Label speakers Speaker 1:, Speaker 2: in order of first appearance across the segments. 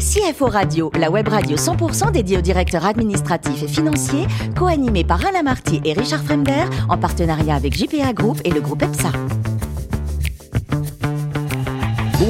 Speaker 1: CFO Radio, la web radio 100% dédiée aux directeurs administratifs et financiers, co-animée par Alain Marty et Richard Fremder, en partenariat avec JPA Group et le groupe EPSA.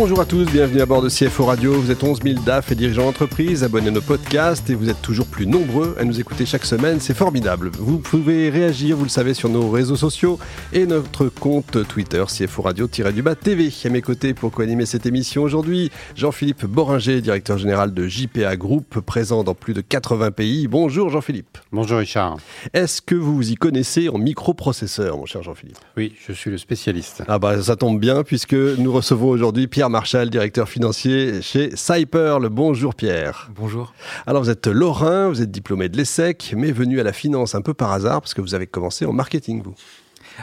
Speaker 2: Bonjour à tous, bienvenue à bord de CFO Radio. Vous êtes 11 000 DAF et dirigeants d'entreprise, abonnez à nos podcasts et vous êtes toujours plus nombreux à nous écouter chaque semaine. C'est formidable. Vous pouvez réagir, vous le savez, sur nos réseaux sociaux et notre compte Twitter CFO Radio-du-bas TV. À mes côtés pour co-animer cette émission aujourd'hui, Jean-Philippe Boringer, directeur général de JPA Group, présent dans plus de 80 pays. Bonjour Jean-Philippe.
Speaker 3: Bonjour Richard.
Speaker 2: Est-ce que vous vous y connaissez en microprocesseurs, mon cher Jean-Philippe?
Speaker 3: Oui, je suis le spécialiste.
Speaker 2: Ah bah ça tombe bien puisque nous recevons aujourd'hui Pierre Marchal, directeur financier chez Cyperl. Bonjour Pierre.
Speaker 4: Bonjour.
Speaker 2: Alors vous êtes lorrain, vous êtes diplômé de l'ESSEC, mais venu à la finance un peu par hasard parce que vous avez commencé en marketing, vous.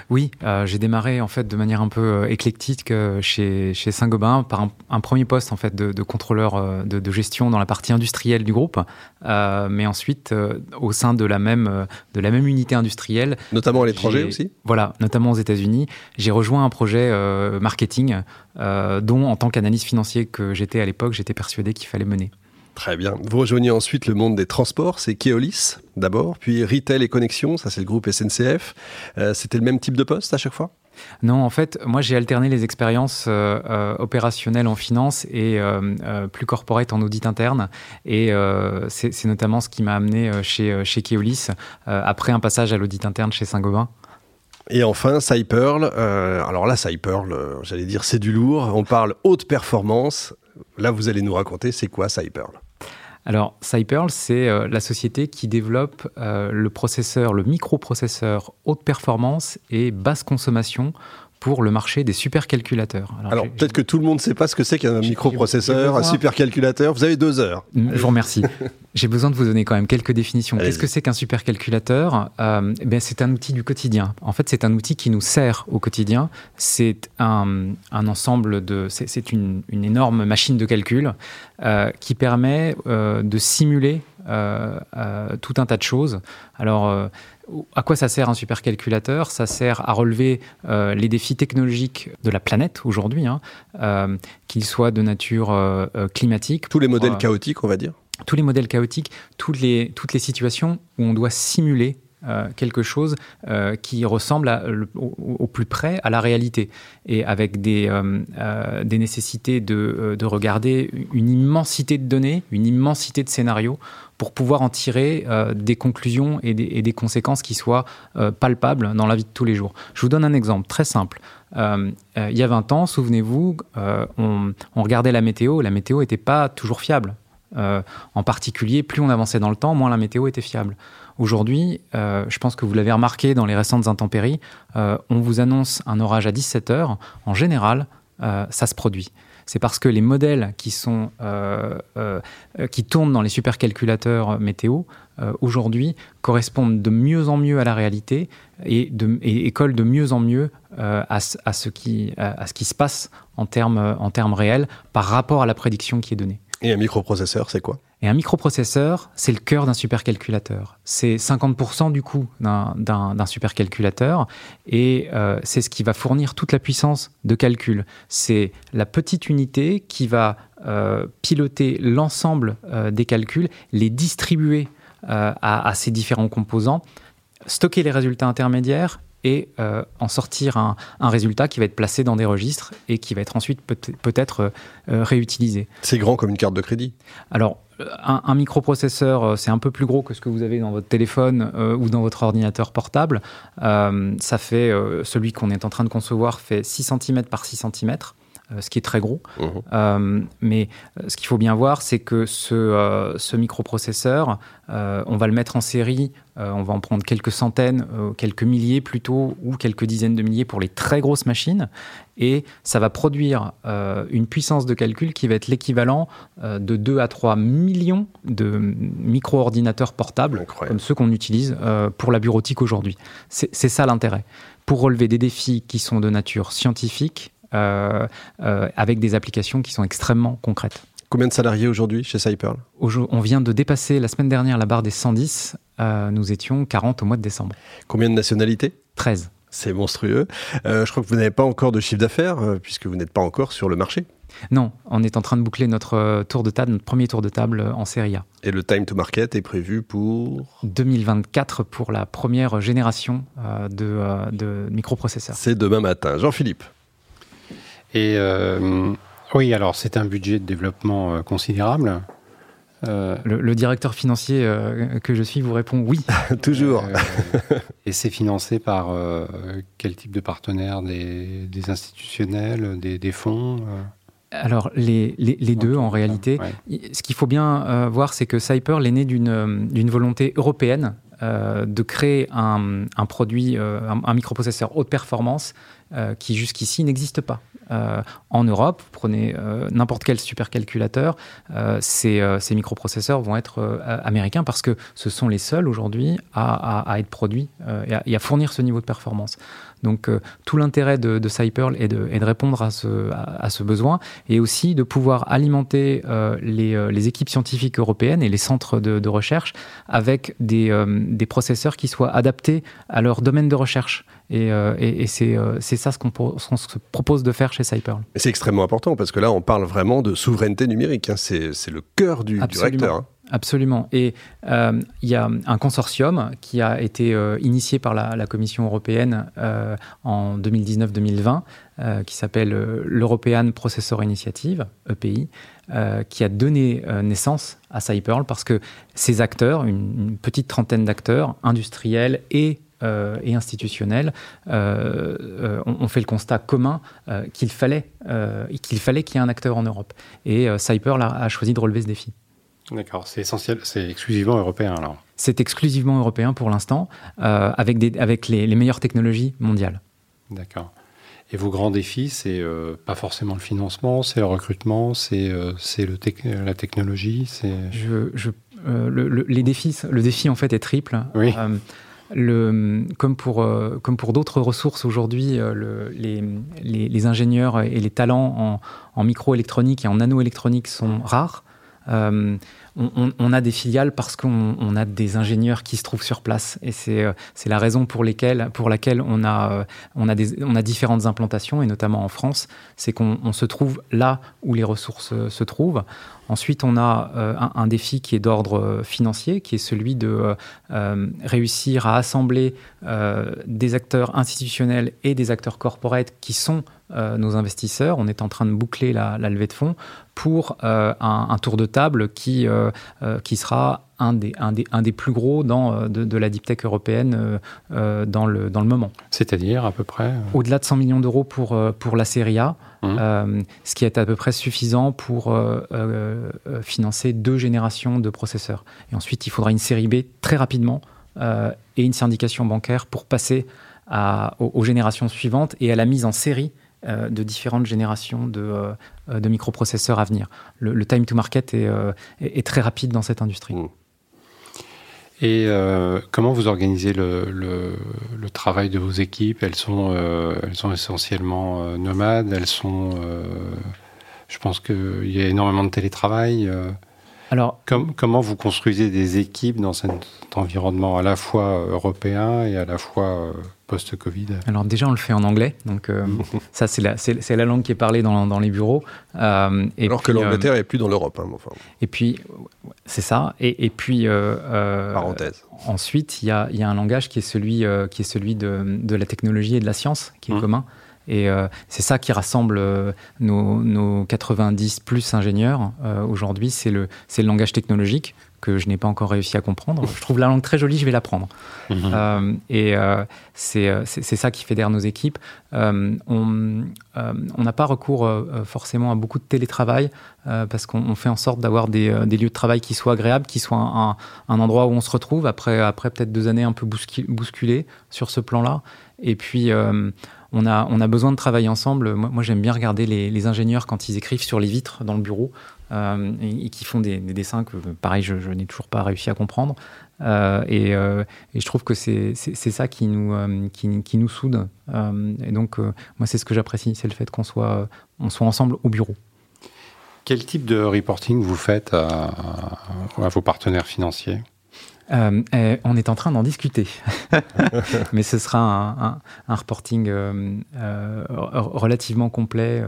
Speaker 4: Oui, euh, j'ai démarré en fait de manière un peu euh, éclectique euh, chez, chez Saint-Gobain par un, un, premier poste en fait de, de contrôleur euh, de, de, gestion dans la partie industrielle du groupe, euh, mais ensuite au sein de la même de la même unité industrielle.
Speaker 2: Notamment à l'étranger aussi?
Speaker 4: Voilà, notamment aux États-Unis. J'ai rejoint un projet marketing dont en tant qu'analyste financier que j'étais à l'époque, j'étais persuadé qu'il fallait mener.
Speaker 2: Très bien. Vous rejoignez ensuite le monde des transports, c'est Keolis d'abord, puis Retail et Connexion, ça c'est le groupe SNCF. Euh, C'était le même type de poste à chaque fois?
Speaker 4: Non, en fait, moi j'ai alterné les expériences euh, euh, opérationnelles en finance et euh, plus corporate en audit interne. Et euh, c'est notamment ce qui m'a amené chez, chez Keolis après un passage à l'audit interne chez Saint-Gobain.
Speaker 2: Et enfin, Cyperl. alors là, Cyperl, j'allais dire c'est du lourd. On parle haute performance. Là, vous allez nous raconter c'est quoi Cyperl
Speaker 4: alors, Cyperl, c'est euh, la société qui développe euh, le processeur, le microprocesseur haute performance et basse consommation pour le marché des supercalculateurs.
Speaker 2: Alors, Alors peut-être que tout le monde ne sait pas ce que c'est qu'un microprocesseur, un supercalculateur. Vous avez deux heures.
Speaker 4: Je vous remercie. J'ai besoin de vous donner quand même quelques définitions. Qu'est-ce que c'est qu'un supercalculateur? Euh, eh C'est un outil du quotidien. En fait, c'est un outil qui nous sert au quotidien. C'est un, un, ensemble de... C'est une, une, énorme machine de calcul euh, qui permet euh, de simuler tout un tas de choses. Alors, à quoi ça sert un supercalculateur? Ça sert à relever euh, les défis technologiques de la planète aujourd'hui, hein, euh, qu'ils soient de nature euh, climatique.
Speaker 2: Tous les modèles chaotiques, on va dire
Speaker 4: Tous les modèles chaotiques, toutes les, toutes les situations où on doit simuler euh, quelque chose euh, qui ressemble au, plus près à la réalité et avec des, euh, des nécessités de, de, regarder une immensité de données, une immensité de scénarios pour pouvoir en tirer des conclusions et des, des, conséquences qui soient palpables dans la vie de tous les jours. Je vous donne un exemple très simple. il y a 20 ans, souvenez-vous, on, on regardait la météo, la météo n'était pas toujours fiable. en particulier, plus on avançait dans le temps, moins la météo était fiable. Aujourd'hui, euh, je pense que vous l'avez remarqué dans les récentes intempéries, euh, on vous annonce un orage à 17 heures. En général, euh, ça se produit. C'est parce que les modèles qui, sont, qui tournent dans les supercalculateurs météo aujourd'hui correspondent de mieux en mieux à la réalité et, de, collent de mieux en mieux à, à, ce qui, à, ce qui se passe en termes, en termes réels par rapport à la prédiction qui est donnée.
Speaker 2: Et un microprocesseur, c'est quoi?
Speaker 4: Et un microprocesseur, c'est le cœur d'un supercalculateur. C'est 50% du coût d'un supercalculateur et euh, c'est ce qui va fournir toute la puissance de calcul. C'est la petite unité qui va euh, piloter l'ensemble euh, des calculs, les distribuer à, à ces différents composants, stocker les résultats intermédiaires et euh, en sortir un, un, résultat qui va être placé dans des registres et qui va être ensuite peut-être euh, réutilisé.
Speaker 2: C'est grand comme une carte de crédit
Speaker 4: Alors, un, un microprocesseur, euh, c'est un peu plus gros que ce que vous avez dans votre téléphone euh, ou dans votre ordinateur portable. Euh, ça fait, celui qu'on est en train de concevoir fait 6 cm par 6 cm. Euh, ce qui est très gros. Mmh. Euh, mais euh, ce qu'il faut bien voir, c'est que ce, ce microprocesseur, on va le mettre en série, on va en prendre quelques centaines, quelques milliers plutôt, ou quelques dizaines de milliers pour les très grosses machines, et ça va produire une puissance de calcul qui va être l'équivalent de 2 à 3 millions de micro-ordinateurs portables, Incroyable. comme ceux qu'on utilise pour la bureautique aujourd'hui. C'est ça l'intérêt. Pour relever des défis qui sont de nature scientifique, avec des applications qui sont extrêmement concrètes.
Speaker 2: Combien de salariés aujourd'hui chez Cyperl?
Speaker 4: On vient de dépasser la semaine dernière la barre des 110. Euh, nous étions 40 au mois de décembre.
Speaker 2: Combien de nationalités?
Speaker 4: 13.
Speaker 2: C'est monstrueux. Euh, je crois que vous n'avez pas encore de chiffre d'affaires euh, puisque vous n'êtes pas encore sur le marché.
Speaker 4: Non, on est en train de boucler notre tour de table, notre premier tour de table en série A.
Speaker 2: Et le time to market est prévu pour
Speaker 4: 2024 pour la première génération de, de microprocesseurs.
Speaker 2: C'est demain matin. Jean-Philippe.
Speaker 3: Et oui, alors c'est un budget de développement considérable.
Speaker 4: Euh, le, directeur financier euh, que je suis vous répond oui.
Speaker 2: Toujours.
Speaker 3: Euh, et c'est financé par quel type de partenaires des, institutionnels, des, fonds
Speaker 4: alors, les, les, deux, en réalité. Ce qu'il faut bien voir, c'est que Cyper est né d'une volonté européenne de créer un, un produit, un, microprocesseur haute performance qui jusqu'ici n'existe pas. Euh, en Europe, prenez euh, n'importe quel supercalculateur, euh, ces, ces, microprocesseurs vont être américains parce que ce sont les seuls aujourd'hui à, être produits et à, fournir ce niveau de performance. Donc tout l'intérêt de, de Cyperl est de, est de, répondre à ce, à, ce, besoin et aussi de pouvoir alimenter les, les, équipes scientifiques européennes et les centres de, de recherche avec des, des, processeurs qui soient adaptés à leur domaine de recherche. Et, et, et c'est ça ce qu'on se propose de faire chez Cyper.
Speaker 2: C'est extrêmement important parce que là, on parle vraiment de souveraineté numérique. Hein. C'est le cœur du. Hein.
Speaker 4: Absolument. Et euh, il y a un consortium qui a été euh, initié par la, Commission européenne euh, en 2019-2020, qui s'appelle l'European Processor Initiative, EPI, qui a donné naissance à Cyperl parce que ces acteurs, une petite trentaine d'acteurs, industriels et institutionnels euh, fait le constat commun qu'il fallait qu'il fallait qu'il y ait un acteur en Europe. Et Cyper a, choisi de relever ce défi.
Speaker 3: D'accord, c'est essentiel, c'est exclusivement européen alors.
Speaker 4: C'est exclusivement européen pour l'instant, avec, des, avec les, meilleures technologies mondiales.
Speaker 3: D'accord. Et vos grands défis, c'est pas forcément le financement, c'est le recrutement, c'est le la technologie, c'est.
Speaker 4: Je, je le, les défis, le défi en fait est triple.
Speaker 3: Oui.
Speaker 4: Le, comme pour, euh, comme pour d'autres ressources aujourd'hui, euh, les, les, ingénieurs et les talents en, en microélectronique et en nanoélectronique sont rares. Euh, on, a des filiales parce qu'on a des ingénieurs qui se trouvent sur place. Et c'est la raison pour, pour laquelle on a, on, a on a différentes implantations, et notamment en France, c'est qu'on se trouve là où les ressources se trouvent. Ensuite, on a euh, un, défi qui est d'ordre euh, financier, qui est celui de euh, réussir à assembler des acteurs institutionnels et des acteurs corporate qui sont nos investisseurs. On est en train de boucler la, levée de fonds pour un, tour de table qui, qui sera un des, un des, un des plus gros dans, de, la deep tech européenne dans, le, dans le moment.
Speaker 3: C'est-à-dire à peu près
Speaker 4: Au-delà de 100 millions d'euros pour, pour la série A. Mmh. Euh, ce qui est à peu près suffisant pour euh, euh, financer deux générations de processeurs. Et ensuite, il faudra une série B très rapidement et une syndication bancaire pour passer à, aux, générations suivantes et à la mise en série de différentes générations de, de, microprocesseurs à venir. Le, time to market est, est, très rapide dans cette industrie. Mmh.
Speaker 3: Et euh, comment vous organisez le, le, travail de vos équipes? Elles sont, euh, elles sont essentiellement euh, nomades, elles sont... je pense qu'il y a énormément de télétravail. Alors, comment vous construisez des équipes dans cet environnement à la fois européen et à la fois post-Covid?
Speaker 4: Alors déjà, on le fait en anglais, donc euh, ça c'est la, c'est, la langue qui est parlée dans, dans les bureaux.
Speaker 2: Euh, et Alors que l'Angleterre n'est euh, plus dans l'Europe. Hein, enfin.
Speaker 4: Et puis, c'est ça. Et, et puis,
Speaker 2: parenthèse.
Speaker 4: Ensuite, il y a, y a, un langage qui est celui, qui est celui de, de, la technologie et de la science, qui est mmh. commun. Et c'est ça qui rassemble nos, nos, 90 plus ingénieurs aujourd'hui, c'est le, langage technologique que je n'ai pas encore réussi à comprendre. Je trouve la langue très jolie, je vais l'apprendre. Mhm. Euh, et euh, euh, c'est ça qui fédère nos équipes. on n'a pas recours forcément à beaucoup de télétravail parce qu'on fait en sorte d'avoir des, des, lieux de travail qui soient agréables, qui soient un, un, endroit où on se retrouve après, après peut-être deux années un peu bousculées sur ce plan-là. Et puis, on a, on a besoin de travailler ensemble. Moi, j'aime bien regarder les, ingénieurs quand ils écrivent sur les vitres dans le bureau euh, et, qui font des, dessins que, pareil, je, n'ai toujours pas réussi à comprendre. Euh, euh, et, je trouve que c'est ça qui nous, qui, nous soude. et donc, moi, c'est ce que j'apprécie, c'est le fait qu'on soit, on soit ensemble au bureau.
Speaker 3: Quel type de reporting vous faites à, vos partenaires financiers?
Speaker 4: Euh, euh, On est en train d'en discuter. Mais ce sera un, un, reporting relativement complet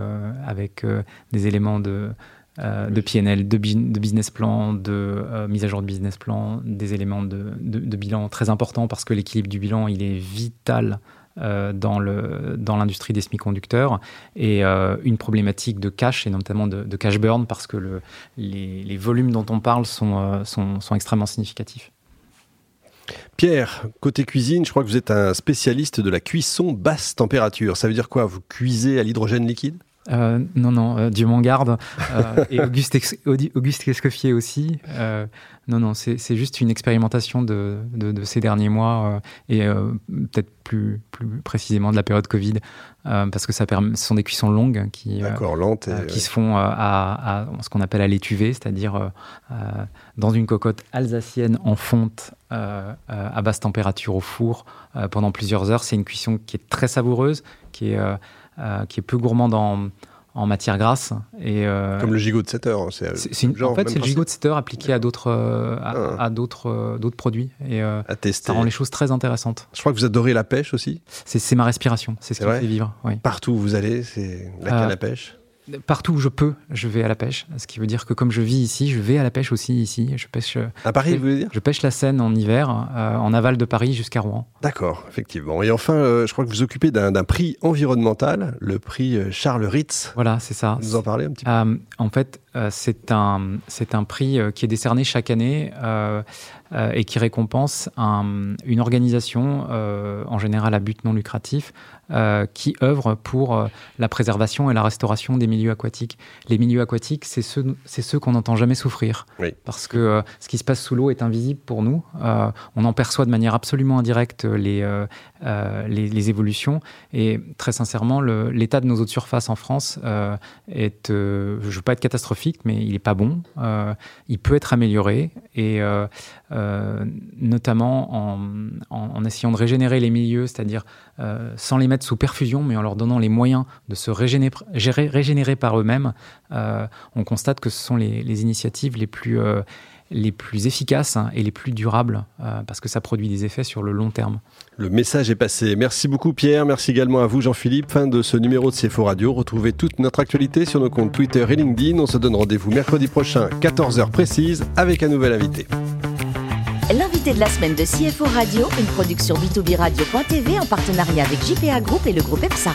Speaker 4: avec des éléments de, de PNL, de, de, business plan, de mise à jour de business plan, des éléments de, de bilan très importants parce que l'équilibre du bilan, il est vital euh, dans l'industrie des semi-conducteurs et euh, une problématique de cash et notamment de, cash burn parce que le, les, volumes dont on parle sont, euh, sont, sont extrêmement significatifs.
Speaker 2: Pierre, côté cuisine, je crois que vous êtes un spécialiste de la cuisson basse température. Ça veut dire quoi? Vous cuisez à l'hydrogène liquide?
Speaker 4: Euh, non, non, euh, Dieu m'en garde. Euh, et Auguste, Auguste Escoffier aussi. non, non, c'est juste une expérimentation de, de, ces derniers mois et peut-être plus, plus précisément de la période Covid, parce que ça permet, ce sont des cuissons longues qui,
Speaker 2: lentes
Speaker 4: qui se font à, ce qu'on appelle à l'étuvée, c'est-à-dire dans une cocotte alsacienne en fonte à basse température au four pendant plusieurs heures. C'est une cuisson qui est très savoureuse, qui est qui est peu gourmande en, en matière grasse. Et,
Speaker 2: euh, Comme le gigot de 7 heures. Hein,
Speaker 4: c'est, en fait, c'est le gigot de 7 heures appliqué à d'autres, euh, à, ah. d'autres, d'autres produits. Et à tester. ça rend les choses très intéressantes.
Speaker 2: Je crois que vous adorez la pêche aussi.
Speaker 4: C'est, ma respiration, c'est ce qui me fait vivre. Oui.
Speaker 2: Partout où vous allez, c'est la canne à pêche
Speaker 4: partout où je peux, je vais à la pêche. Ce qui veut dire que comme je vis ici, je vais à la pêche aussi ici. Je pêche. Euh,
Speaker 2: à Paris, vous voulez dire?
Speaker 4: Je pêche la Seine en hiver, euh, en aval de Paris jusqu'à Rouen.
Speaker 2: D'accord, effectivement. Et enfin, euh, je crois que vous occupez d'un prix environnemental, le prix Charles Ritz.
Speaker 4: Voilà, c'est ça.
Speaker 2: Vous en parlez un petit peu?
Speaker 4: En fait, c'est un, c'est un prix qui est décerné chaque année et qui récompense une organisation, en général à but non lucratif, euh, qui œuvrent pour euh, la préservation et la restauration des milieux aquatiques. Les milieux aquatiques, c'est ceux, ceux qu'on n'entend jamais souffrir. Parce que euh, ce qui se passe sous l'eau est invisible pour nous. on en perçoit de manière absolument indirecte les, les, évolutions. Et très sincèrement, l'état de nos eaux de surface en France est, je ne veux pas être catastrophique, mais il n'est pas bon. il peut être amélioré. Et notamment en, en, essayant de régénérer les milieux, c'est-à-dire sans les mettre sous perfusion, mais en leur donnant les moyens de se régénérer, par eux-mêmes, euh, on constate que ce sont les, initiatives les plus, euh, les plus efficaces hein, et les plus durables, euh, parce que ça produit des effets sur le long terme.
Speaker 2: Le message est passé. Merci beaucoup Pierre, merci également à vous Jean-Philippe. Fin de ce numéro de CFO Radio. Retrouvez toute notre actualité sur nos comptes Twitter et LinkedIn. On se donne rendez-vous mercredi prochain, 14h précise, avec un nouvel invité.
Speaker 1: L'invité de la semaine de CFO Radio, une production b2b radio.tv en partenariat avec JPA Group et le groupe EPSA.